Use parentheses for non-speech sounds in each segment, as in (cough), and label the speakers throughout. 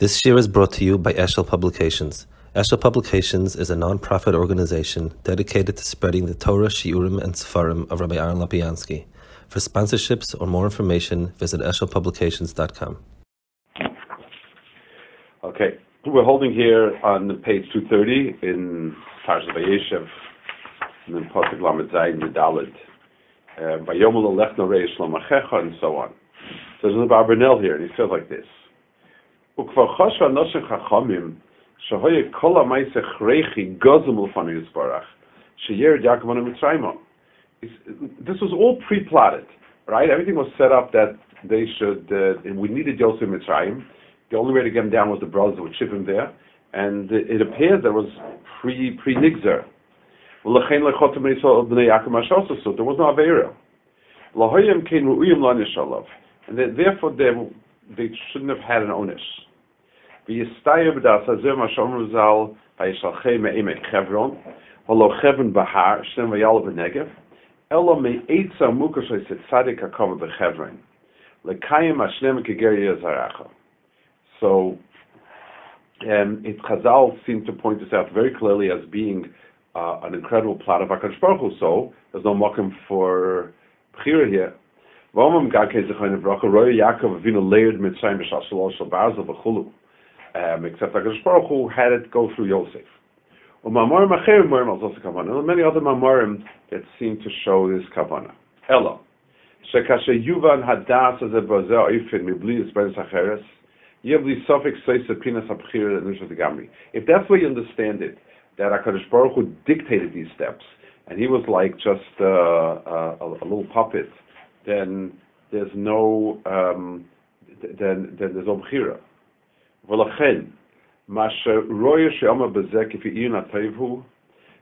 Speaker 1: This year is brought to you by Eshel Publications. Eshel Publications is a non-profit organization dedicated to spreading the Torah, Shiurim, and Sefarim of Rabbi Aaron Lopiansky. For sponsorships or more information, visit eshelpublications.com.
Speaker 2: Okay, we're holding here on page 230 in Parshat Vayeshev, and then Pasuk Lamed Zayin Lamachecha, uh, and so on. So there's a Barbanel here, and he says like this. וכבר חושבה נושן חכמים, שהויה כל המייסה חרייכי גוזם לפני יסברך, שירד יעקב אנו מצרימה. This was all pre-plotted, right? Everything was set up that they should, uh, we needed Yosef Mitzrayim. The only way to get him down was the brothers would ship him there. And it appears there was pre, pre-Nigzer. There was no Avera. And therefore they, they shouldn't have had an onus. V'yistayim da'asa ma'shom Chevron Chevron b'har shem v'yal v'negev elo me'etza b'chevron ha'shnem k'ger yezaracha So um, it Chazal seem to point this out very clearly as being uh, an incredible plot of HaKadosh Baruch Hu, so there's no mocking for Bechira here. V'omam gakei v'rocha roya Yaakov avinu leirid mitzrayim b'shal shalosh v'chulu um, except HaKadosh Baruch Hu had it go through Yosef. Many other mamorim that seem to show this kavanah. Elo. Shekashe yuvan hadas as a bazer oifin mibli sofik gamri. If that's way you understand it, that HaKadosh Baruch Hu dictated these steps, and he was like just uh, uh, a, a, little puppet, then there's no um, then then there's no. ולכן, מה שרואה שאומר בזה כפי עיון הטוב הוא,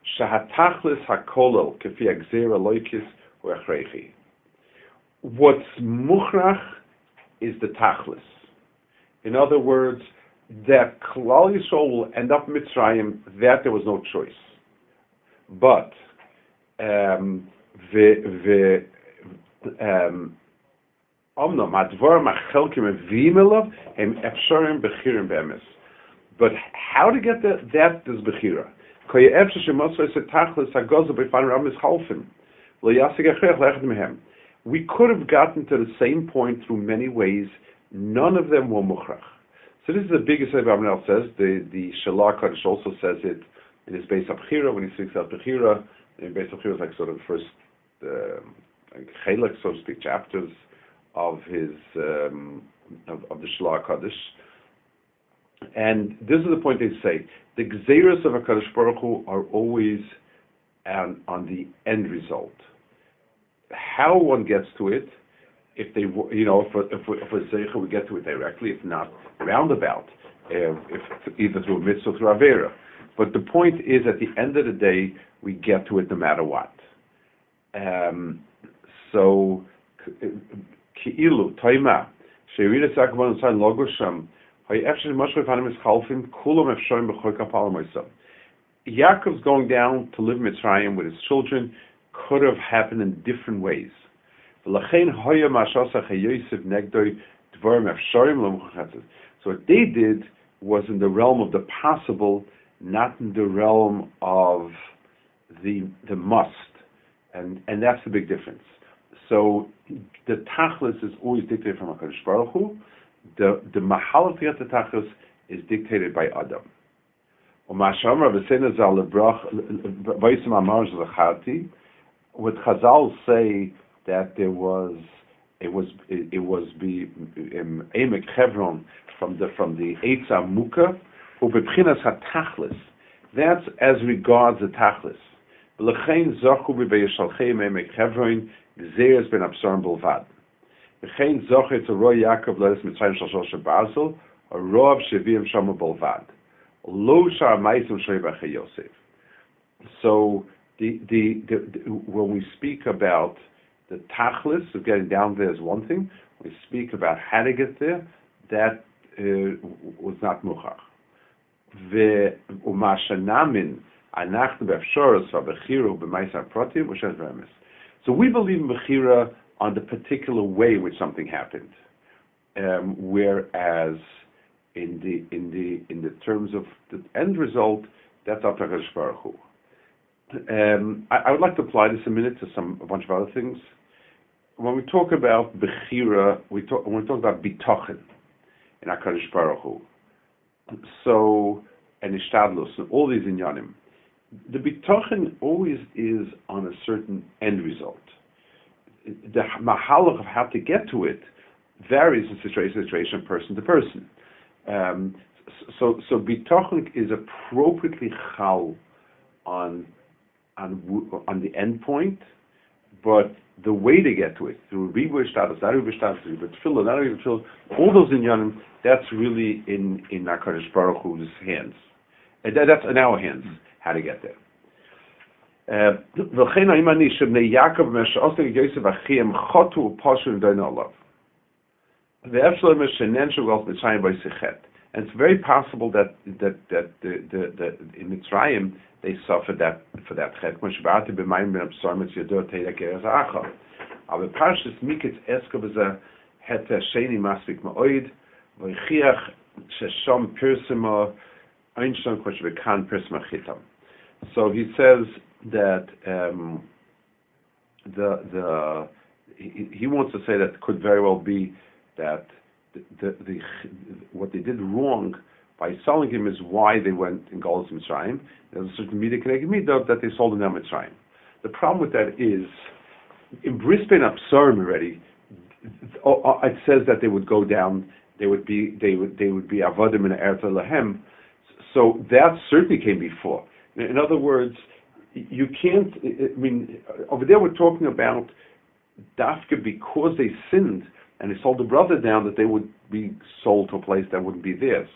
Speaker 2: שהתכלס הכולל כפי הגזיר הלויקיס הוא הכרחי. What's mukhrach is the tachlis. In other words, that Klal Yisrael will end up Mitzrayim, that there was no choice. But, um, the, the, um, Machelkim evimelav hem bechirim. But how to get the, that is bechira. Koye efsha shemosva se tachlis hagoza b'fan ramis chalfim. Lo yasig lechet mehem. We could have gotten to the same point through many ways. None of them were mukhrach. So this is the biggest thing Abraham says. The the Shelah HaKadosh also says it in his base of Bechira when he speaks of Bechira. In base of Bechira is like sort of the first uh, like chelak, so to speak, chapters of his um, of, of, the Shelah HaKadosh. And this is the point they say: the gzeras of a Baruch Hu are always on, on the end result. How one gets to it, if they, you know, if if if a we get to it directly, if not roundabout, if, if either through mitzvah or through avera. But the point is, at the end of the day, we get to it no matter what. Um, so Ki'ilu, Toima, San Logosham, is Yaakov's going down to live Mitzrayim with his children could have happened in different ways. So what they did was in the realm of the possible, not in the realm of the the must, and and that's the big difference. So the tachlis is always dictated from HaKadosh Baruch Hu. The, the mahalati of the tachlis is dictated by Adam. What Chazal say that there was it was it, it was be um, Emek Chevron from the from the Eitza Muka ubebchinas hatachlis. That's as regards the tachlis. L'chein zachu b'beyishalchem Emek Chevron Gzeres ben Absarim Bulvad. V'chein zocher to Roy Yaakov Ledes Mitzrayim Shal Shosha Basel, a Rov Shevim Shama Bulvad. Lo Shar Maisim Shreibach Yosef. So, the, the, the, the, when we speak about the tachlis of getting down there is one thing. When we speak about how to get there, that uh, was not muchach. ומה so we believe in Bechira on the particular way which something happened. Um, whereas in the in the in the terms of the end result, that's up to Baruch Hu. Um, I, I, would like to apply this a minute to some a bunch of other things. When we talk about bechira, we talk when we talk about bitochen in Hakadosh Baruch Hu. So and ishtadlus and all these inyanim the bitochen always is on a certain end result. The mahalach of how to get to it varies from situation to situation, person to person. Um, so, so bitochen is appropriately chal on on on the end point, but the way to get to it through ribu status, not ribu status, through tefillah, not ribu tefillah, all those inyanim, that's really in in Hakadosh Baruch Hu's hands. And that, that's in our hands how to get there. Uh, V'chein Yaakov chotu And it's very possible that that that the, the, the, in Mitzrayim they suffered that for that chet. When b'mayim ben acha. Parshas Miketz Eskov is het masvik ma'oid v'chiach sheshom pirsimo so he says that um, the the he, he, wants to say that it could very well be that the, the, the what they did wrong by selling him is why they went in Golos Mitzrayim. There's a certain media midah that they sold in Mitzrayim. The problem with that is in Bris Bein HaBesarim already, it says that they would go down. They would be they would they would be avodim in Eretz Lahem. So that certainly came before. In other words, you can't. I mean, over there we're talking about dafka because they sinned and they sold the brother down that they would be sold to a place that wouldn't be theirs.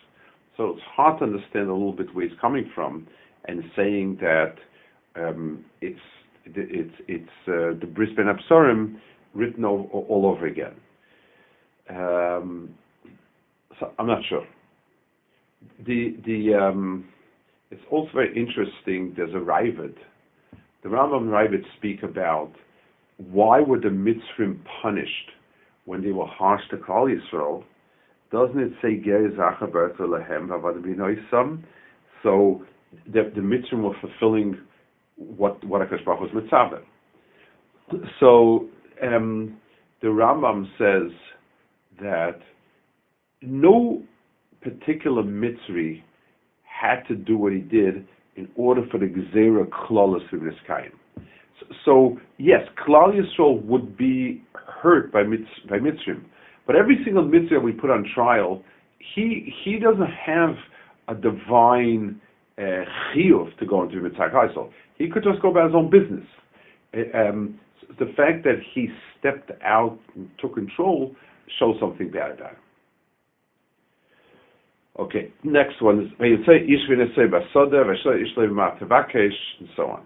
Speaker 2: So it's hard to understand a little bit where he's coming from and saying that um, it's it's it's uh, the Bris Bein HaBesarim written all, all over again. Um, so I'm not sure. The the um, it's also very interesting. There's a Raavad. The Rambam and Raavad speak about why were the Mitzrim punished when they were harsh to Klal Yisrael? Doesn't it say Ger Lehem Havadabinoisam? So the, the Mitzrim were fulfilling what what Akash Baruch was mitzvah. So um, the Rambam says that no particular Mitzri had to do what he did in order for the Gezerah Klolos to be so, so, yes, Klal Yisrael would be hurt by, mitz, by Mitzrim, but every single Mitzvah we put on trial, he he doesn't have a divine uh, chiyuv to go into Mitzvah He could just go about his own business. Uh, um, the fact that he stepped out and took control shows something bad about him. Okay, next one is say ish v'nesei basoda v'sho ish le'v'ma tevakesh and so on.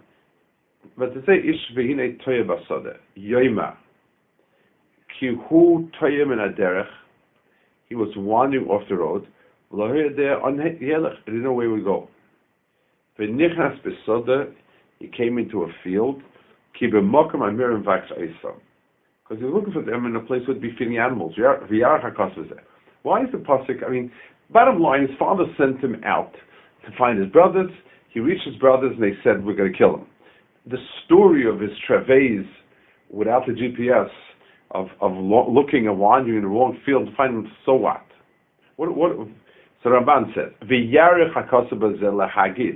Speaker 2: But to say ish v'hine toya basoda yoima ki hu toya min aderech he was wandering off the road lo there on yelech he didn't know where we go. V'nichnas basoda he came into a field ki b'mokum amirim v'aks eisam because he was looking for them in a place would be feeding animals. Why is the pasuk? I mean, Bottom line, his father sent him out to find his brothers. He reached his brothers and they said, We're going to kill him. The story of his travails without the GPS, of, of lo- looking and wandering in the wrong field to find him, so what? What, what so Ramban says, V'yarech ki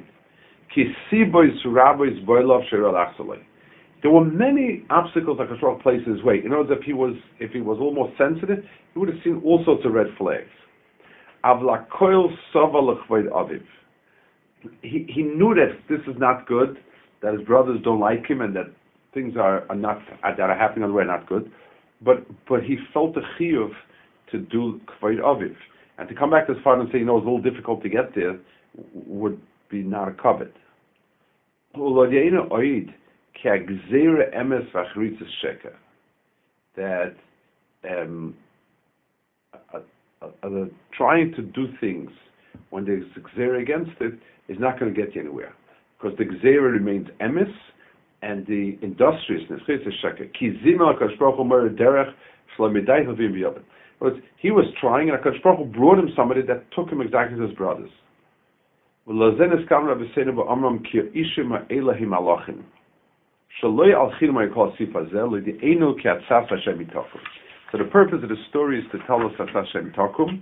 Speaker 2: there were many obstacles that could place in his way. In other words, if he was if he was a little more sensitive, he would have seen all sorts of red flags. Avlakoil Aviv. He, he knew that this is not good, that his brothers don't like him, and that things are, are not that are happening on the way are not good. But but he felt a chiyuv to do kvoid aviv, and to come back to his father and say, you know, it's a little difficult to get there, would be not a covet. That um, uh, uh, trying to do things when there's Xera against it is not going to get you anywhere because the Xera remains emis and the industriousness. Well, he was trying, and Akash Baruch brought him somebody that took him exactly as his brothers. So the purpose of the story is to tell us that Hashem Takum,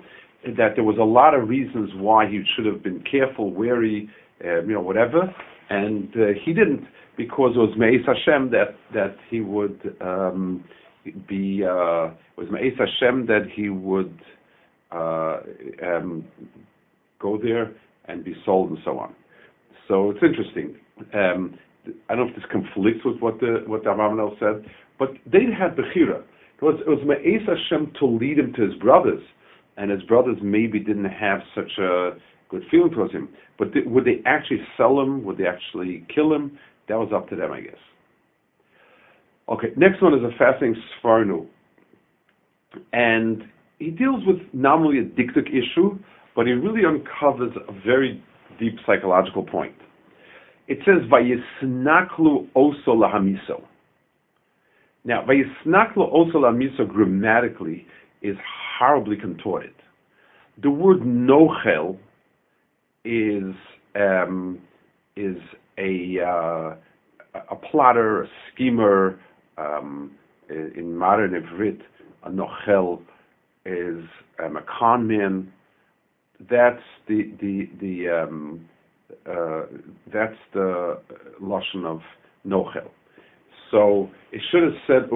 Speaker 2: that there was a lot of reasons why he should have been careful, wary, uh, you know, whatever, and uh, he didn't because it was Meis Hashem that that he would um, be uh, was Meis Hashem that he would uh, um, go there and be sold and so on. So it's interesting. Um, I don't know if this conflicts with what the what the Avraham said, but they had bechira. It was it was Me'ez Hashem to lead him to his brothers, and his brothers maybe didn't have such a good feeling towards him. But th- would they actually sell him? Would they actually kill him? That was up to them, I guess. Okay, next one is a fascinating Sforno. And he deals with not only a diktuk issue, but he really uncovers a very deep psychological point. It says, Vayisnaklu oso lahamiso. Now, Vayisnaklu oso lahamiso grammatically is horribly contorted. The word nochel is um, is a uh, a plotter, a schemer. Um, in modern Ivrit, a nochel is um, a con man. That's the the the um, uh, that's the lashon of nochel. So it should have said,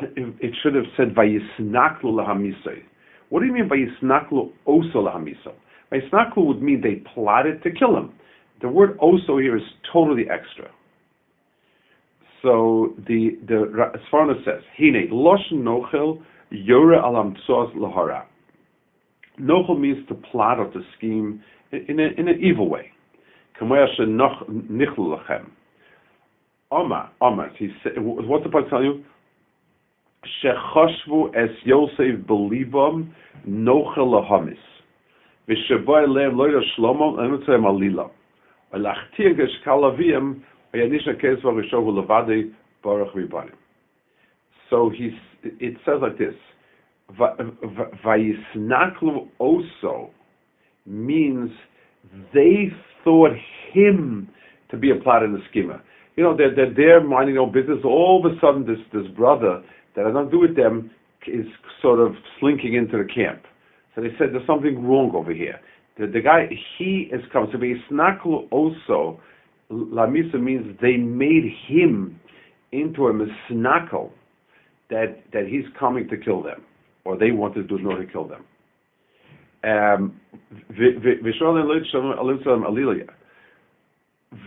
Speaker 2: it should have said vayisnaklu lahamisay. What do you mean by yisnaklu oso lahamisay? Vayisnaklu would mean they plotted to kill him. The word oso here is totally extra. So the the Sforno says, Hine loshen nochel yore alam tzos lahara. Nochel means to plot or to scheme in, a, in an evil way. Kameh nichlu lachem. Omar, Omar, he said, what's the point you? Shechoshvu es Yosef nochel lahamis. Lev loyra alila. Baruch. So it says like this, Vayisnaklu also means they thought him to be a plot in the schema. You know, they're, they're there minding their own business. All of a sudden, this, this brother that has nothing to do with them is sort of slinking into the camp. So they said there's something wrong over here. The, the guy, he is coming. So snaklu also, Lamisa means they made him into a misnakel that, that he's coming to kill them, or they wanted to do no to kill them. Um,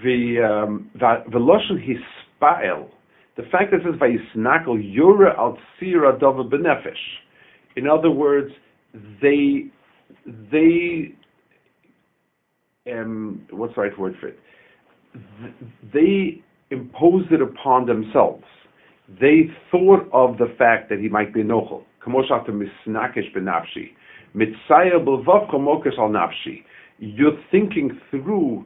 Speaker 2: the um, the lashon hispa'el, the fact that it says vayisnakel yura al tzira dava benefesh. In other words, they they um, what's the right word for it? They imposed it upon themselves. They thought of the fact that he might be nochel. Kamoshata misnakesh benafshi. Mitzaya b'vav al. You're thinking through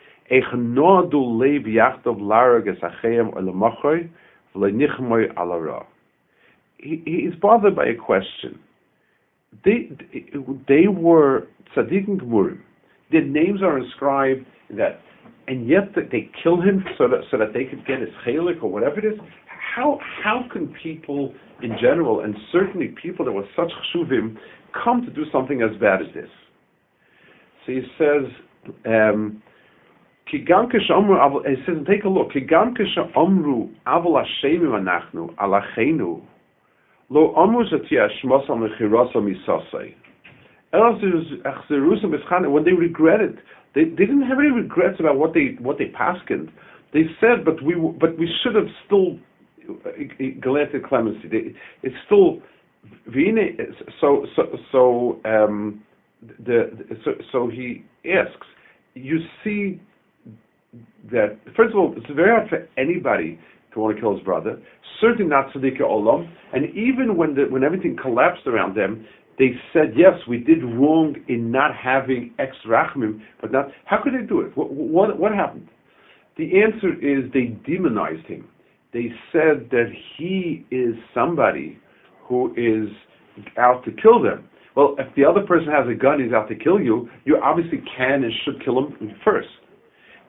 Speaker 2: He's bothered by a question. They, they were tzaddikim gemurim. Their names are inscribed in that, and yet they kill him so that so that they could get his chalik or whatever it is. How how can people in general, and certainly people that were such chshuvim, come to do something as bad as this? So he says. Um, it says, take a look. Kigam kesha omru avol Hashemim anachnu alachenu lo omru zatia shmosam lechirasa misasei. When they regretted, they, didn't have any regrets about what they what they paskened. They said, but we but we should have still granted clemency. They, it's still so so so um, the so, so he asks, you see that first of all, it's very hard for anybody to want to kill his brother. Certainly not Tzaddik Olam. And even when the, when everything collapsed around them, they said, yes, we did wrong in not having ex rachmim, but not. How could they do it? What, what, what happened? The answer is they demonized him. They said that he is somebody who is out to kill them. Well, if the other person has a gun, he's out to kill you. You obviously can and should kill him first.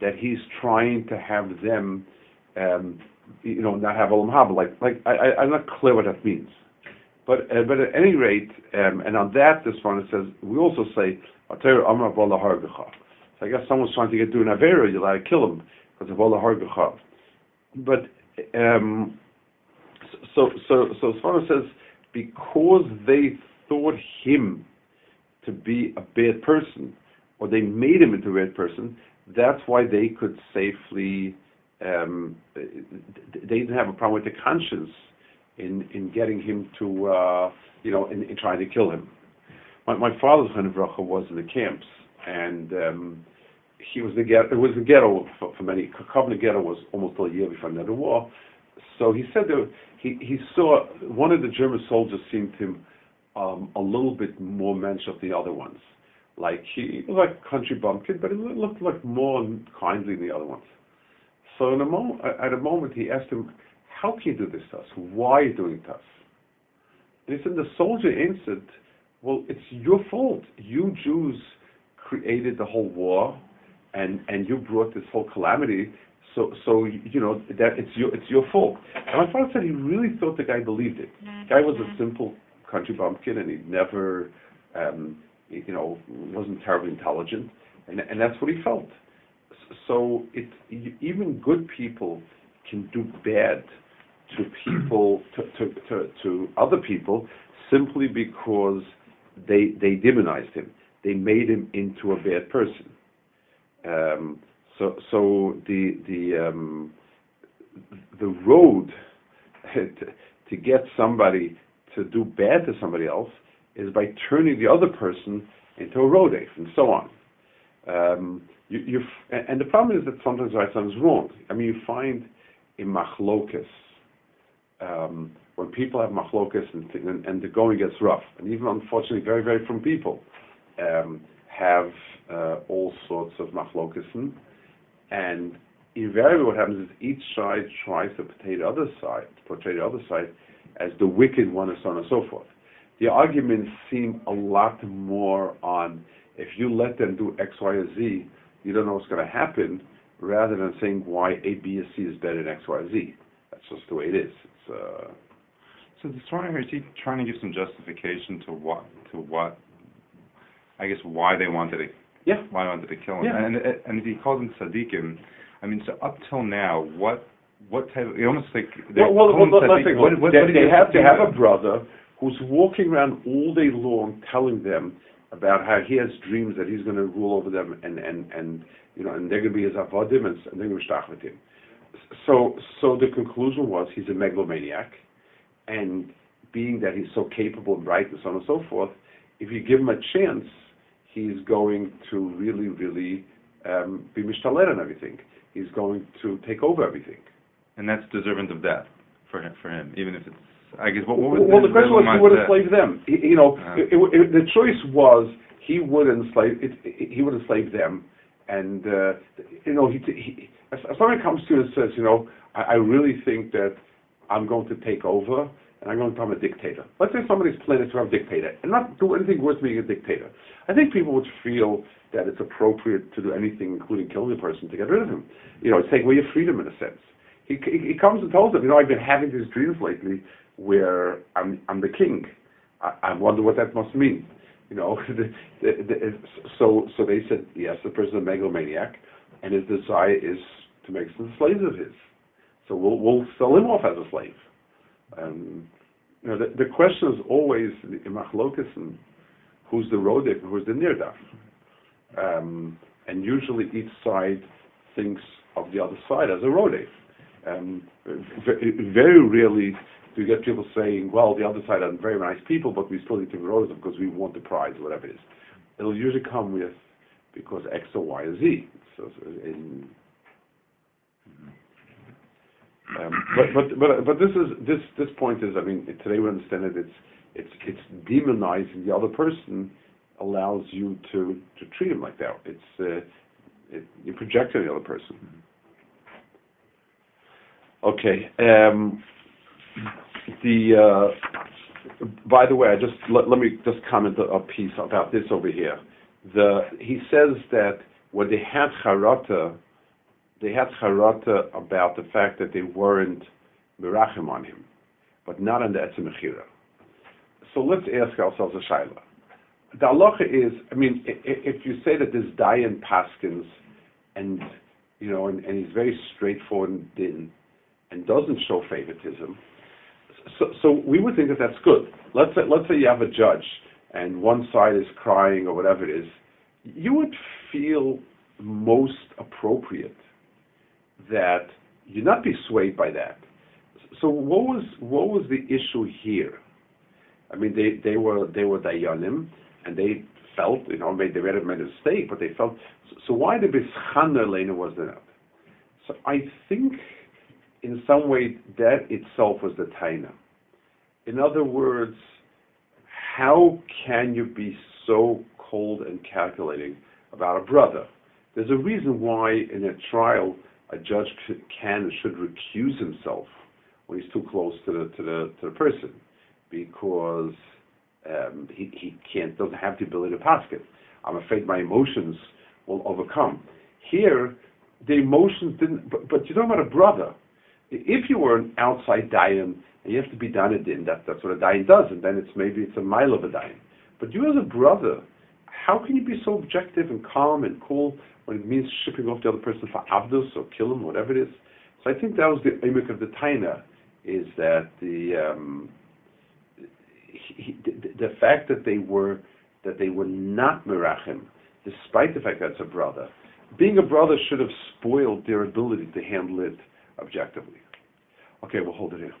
Speaker 2: that he's trying to have them, um, you know, not have olam haba? Like, like I, I'm not clear what that means. But uh, but at any rate, um, and on that this one it says we also say I'll tell you Amar So I guess someone's trying to get doing avera, you like kill him because of Ola Hargacha. But um, so so so Sforno says because they thought him to be a bad person, or they made him into a bad person, that's why they could safely, um, they didn't have a problem with the conscience in, in getting him to, uh, you know, in, in, trying to kill him. My, my father's Hanavracha was in the camps, and um, he was the ghetto, it was the ghetto for, for many, Kovna ghetto was almost a year before the war. So he said that he, he saw, one of the German soldiers seemed to him um, a little bit more mensch of the other ones. Like he was like country bumpkin, but he looked like more kindly than the other ones. So in a moment, at a moment, he asked him, "How can you do this to us? Why are you doing it to us?" And he said, the soldier answered, "Well, it's your fault. You Jews created the whole war, and and you brought this whole calamity. So so you know that it's your it's your fault." And my father said he really thought the guy believed it. The guy was a simple country bumpkin, and he never, um, you know, wasn't terribly intelligent, and and that's what he felt. So it even good people can do bad to people to to to, to other people simply because they they demonized him. They made him into a bad person. Um, so so the the um, the road (laughs) to, to get somebody to do bad to somebody else is by turning the other person into a rodef and so on. Um, you, and the problem is that sometimes right, sometimes wrong. I mean, you find in machlokas, um, when people have machlokas and, and, and, the going gets rough, and even unfortunately very, very from people um, have uh, all sorts of machlokas, and invariably what happens is each side tries to portray the other side, portray the other side as the wicked one, and so on and so forth. The arguments seem a lot more on if you let them do X, Y, or Z, you don't know what's going to happen, rather than saying why A, B, or C is better than X, Y, or Z. That's just the way it is. It's, uh,
Speaker 3: so the story is he trying to give some justification to what to what I guess why they wanted to
Speaker 2: yeah
Speaker 3: why they wanted to kill him
Speaker 2: yeah.
Speaker 3: and and he calls them tzaddikim. I mean, so up till now, what what type? Of, almost like
Speaker 2: well, well, well, let's think. What, what, they, they have to have a brother who's walking around all day long telling them about how he has dreams that he's going to rule over them and and and you know and they're going to be his avodim and, they're going to be with him. So so the conclusion was he's a megalomaniac, and being that he's so capable and bright and so on and so forth, if you give him a chance, he's going to really really um, be mishtaler and everything. He's going to take over everything
Speaker 3: and that's deserving of death for him. For him, even if it's. I guess what, what was
Speaker 2: well, the question was he would enslave them. He, you know, uh, it, it, the choice was he would enslave it, he would enslave them, and uh, you know he, he if comes to you and says, you know, I, I really think that I'm going to take over and I'm going to become a dictator. Let's say somebody's planning to have a dictator and not do anything worth being a dictator. I think people would feel that it's appropriate to do anything, including killing the person, to get rid of him. You know, it's taking away your freedom in a sense he, he comes and tells them, you know, I've been having these dreams lately where I'm, I'm the king. I, I wonder what that must mean. You know, (laughs) the, the, the, so so they said yes, the person is a megalomaniac, and his desire is to make some slaves of his. So we'll we'll sell him off as a slave. Um, you know, the, the question is always in machlokas and who's the rodef and who's the nirdaf. Um, and usually each side thinks of the other side as a rodef. Um, very rarely you get people saying, well, the other side are very nice people, but we still need to roast them because we want the prize, whatever it is. It'll usually come with because X or Y or Z. So, in, um, but but but but this is this this point is I mean today we understand that it's it's it's demonizing the other person allows you to to treat him like that. It's uh, it, you project on the other person. Okay. Um, the uh, by the way, I just let, let me just comment a, piece about this over here. The he says that when they had charata, they had charata about the fact that they weren't merachim on him, but not on the etzem So let's ask ourselves a shaila. The halacha is, I mean, if you say that this Dayan Paskins, and you know, and, and he's very straightforward and and doesn't show favoritism, so, so we would think that that's good. Let's say, let's say you have a judge and one side is crying or whatever it is, you would feel most appropriate that you not be swayed by that. So what was what was the issue here? I mean, they, they were they were dayanim, and they felt you know they may have made a mistake, but they felt so, why the bischana lena was there? So I think in some way that itself was the taina. In other words, how can you be so cold and calculating about a brother? There's a reason why in a trial a judge can and should recuse himself when he's too close to the to the to the person, because um, he he can't doesn't have the ability to pass it. I'm afraid my emotions will overcome. Here, the emotions didn't. But, but you're talking about a brother. If you were an outside dayan and you have to be danadin, that, that's what a dayan does, and then it's maybe it's a mile of a dayan. But you as a brother, how can you be so objective and calm and cool when it means shipping off the other person for avdus or kill him, whatever it is? So I think that was the imik of the taina, is that the, um, he, the the fact that they were that they were not merachim, despite the fact that it's a brother, being a brother should have spoiled their ability to handle it objectively. Okay, we'll hold it here.